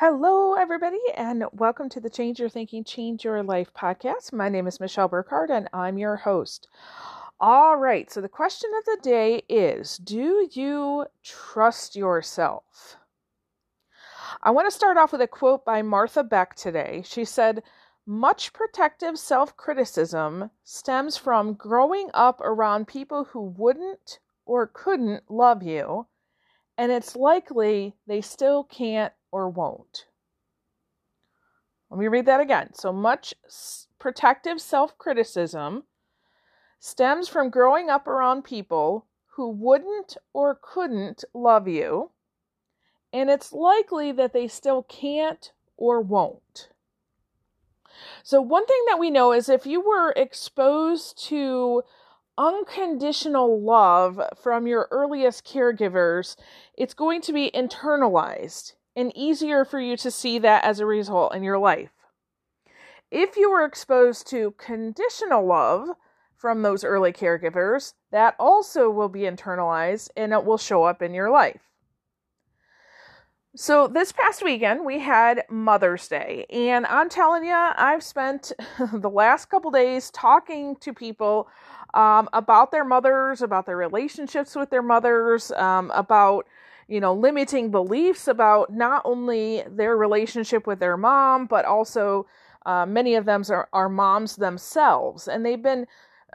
Hello, everybody, and welcome to the Change Your Thinking, Change Your Life podcast. My name is Michelle Burkhardt, and I'm your host. All right, so the question of the day is Do you trust yourself? I want to start off with a quote by Martha Beck today. She said, Much protective self criticism stems from growing up around people who wouldn't or couldn't love you, and it's likely they still can't or won't. Let me read that again. So much protective self criticism stems from growing up around people who wouldn't or couldn't love you, and it's likely that they still can't or won't. So, one thing that we know is if you were exposed to unconditional love from your earliest caregivers, it's going to be internalized and easier for you to see that as a result in your life. If you were exposed to conditional love from those early caregivers, that also will be internalized and it will show up in your life. So, this past weekend we had Mother's Day, and I'm telling you, I've spent the last couple days talking to people um, about their mothers, about their relationships with their mothers, um, about you know, limiting beliefs about not only their relationship with their mom, but also uh, many of them are, are moms themselves, and they've been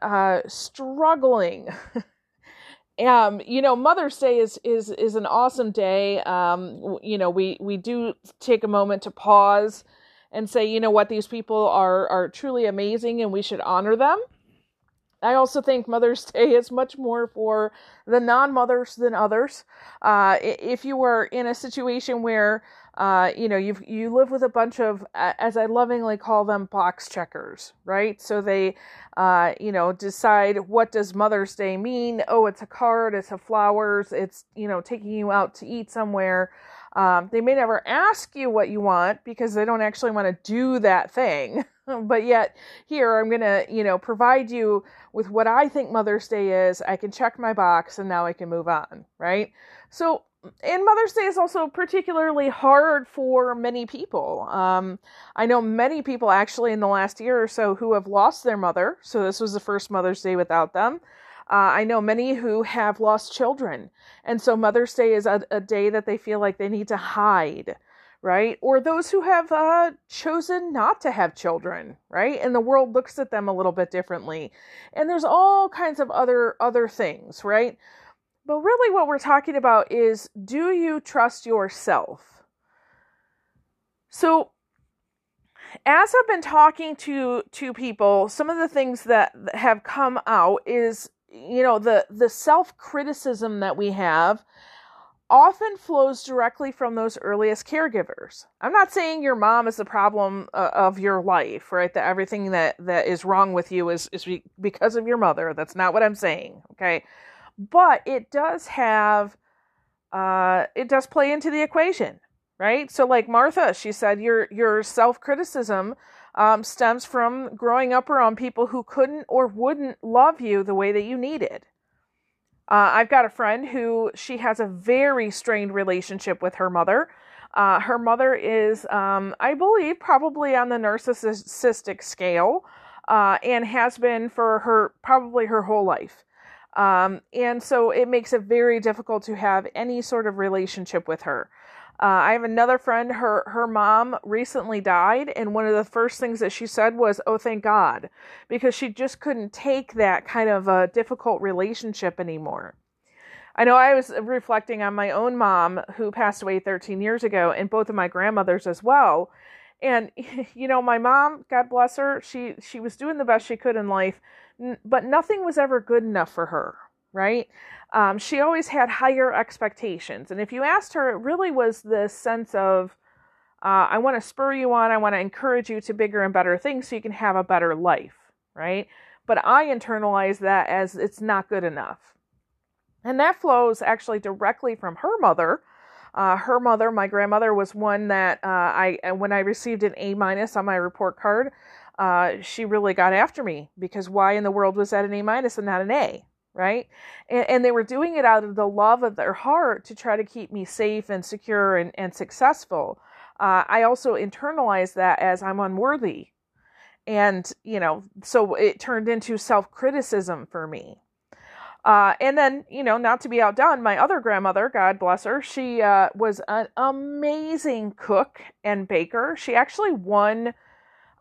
uh, struggling. um, you know, Mother's Day is is is an awesome day. Um, you know, we we do take a moment to pause and say, you know what, these people are are truly amazing, and we should honor them. I also think Mother's Day is much more for the non mothers than others. Uh, if you were in a situation where uh, you know you you live with a bunch of as I lovingly call them box checkers, right? So they uh, you know decide what does Mother's Day mean? Oh, it's a card, it's a flowers, it's you know taking you out to eat somewhere. Um, they may never ask you what you want because they don't actually want to do that thing. but yet, here I'm going to, you know, provide you with what I think Mother's Day is. I can check my box and now I can move on, right? So, and Mother's Day is also particularly hard for many people. Um, I know many people actually in the last year or so who have lost their mother. So, this was the first Mother's Day without them. Uh, I know many who have lost children. And so Mother's Day is a, a, day that they feel like they need to hide, right? Or those who have uh, chosen not to have children, right? And the world looks at them a little bit differently. And there's all kinds of other other things, right? But really what we're talking about is do you trust yourself? So as I've been talking to to people, some of the things that have come out is you know the the self criticism that we have often flows directly from those earliest caregivers. I'm not saying your mom is the problem uh, of your life, right? That everything that that is wrong with you is is because of your mother. That's not what I'm saying, okay? But it does have uh it does play into the equation, right? So like Martha, she said your your self-criticism um, stems from growing up around people who couldn't or wouldn't love you the way that you needed. Uh, I've got a friend who she has a very strained relationship with her mother. Uh, her mother is, um, I believe, probably on the narcissistic scale, uh, and has been for her probably her whole life. Um, and so it makes it very difficult to have any sort of relationship with her. Uh, I have another friend. Her her mom recently died, and one of the first things that she said was, "Oh, thank God," because she just couldn't take that kind of a difficult relationship anymore. I know I was reflecting on my own mom who passed away 13 years ago, and both of my grandmothers as well. And you know, my mom, God bless her, she she was doing the best she could in life, but nothing was ever good enough for her right? Um, she always had higher expectations. And if you asked her, it really was this sense of, uh, I want to spur you on, I want to encourage you to bigger and better things so you can have a better life, right? But I internalize that as it's not good enough. And that flows actually directly from her mother. Uh, her mother, my grandmother, was one that uh, I, when I received an A minus on my report card, uh, she really got after me because why in the world was that an A minus and not an A, right? And, and, they were doing it out of the love of their heart to try to keep me safe and secure and, and successful. uh, I also internalized that as I'm unworthy. And, you know, so it turned into self criticism for me. Uh, and then, you know, not to be outdone, my other grandmother, God bless her, she uh, was an amazing cook and baker. She actually won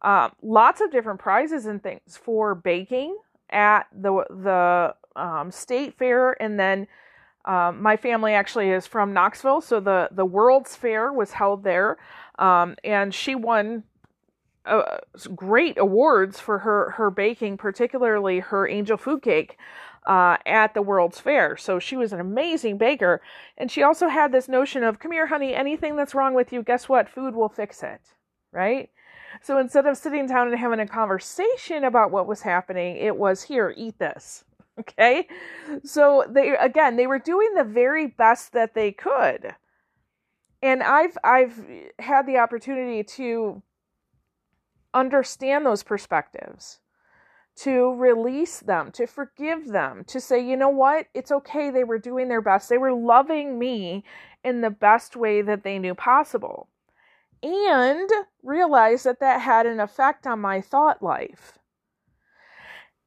uh, lots of different prizes and things for baking at the the um, state fair, and then um, my family actually is from Knoxville, so the the World's Fair was held there, um, and she won uh, great awards for her her baking, particularly her angel food cake. Uh, at the World's Fair. So she was an amazing baker. And she also had this notion of, come here, honey, anything that's wrong with you, guess what? Food will fix it. Right? So instead of sitting down and having a conversation about what was happening, it was, here, eat this. Okay? So they, again, they were doing the very best that they could. And I've, I've had the opportunity to understand those perspectives to release them, to forgive them, to say, you know what, it's okay. They were doing their best. They were loving me in the best way that they knew possible. And realize that that had an effect on my thought life.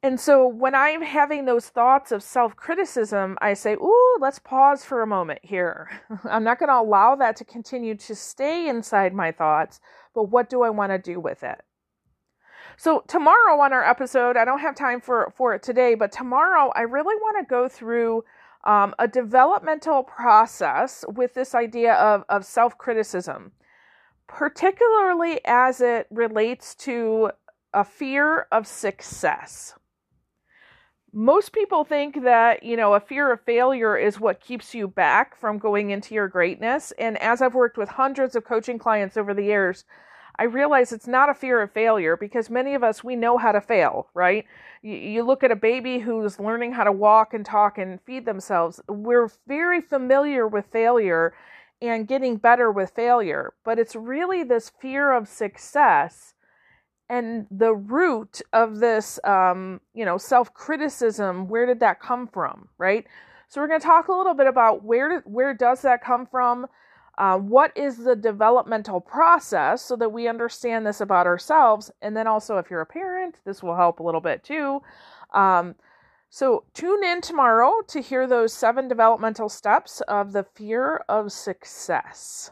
And so when I'm having those thoughts of self criticism, I say, Ooh, let's pause for a moment here. I'm not going to allow that to continue to stay inside my thoughts, but what do I want to do with it? So tomorrow on our episode, I don't have time for for it today, but tomorrow I really want to go through um, a developmental process with this idea of of self criticism, particularly as it relates to a fear of success. Most people think that, you know, a fear of failure is what keeps you back from going into your greatness. And as I've worked with hundreds of coaching clients over the years, I realize it's not a fear of failure because many of us, we know how to fail, right? You, you, look at a baby who's learning how to walk and talk and feed themselves. We're very familiar with failure and getting better with failure, but it's really this fear of success and the root of this, um, you know, self criticism. Where did that come from, right? So we're going to talk a little bit about where where does that come from uh, what is the developmental process so that we understand this about ourselves? And then also, if you're a parent, this will help a little bit too. Um, so, tune in tomorrow to hear those seven developmental steps of the fear of success.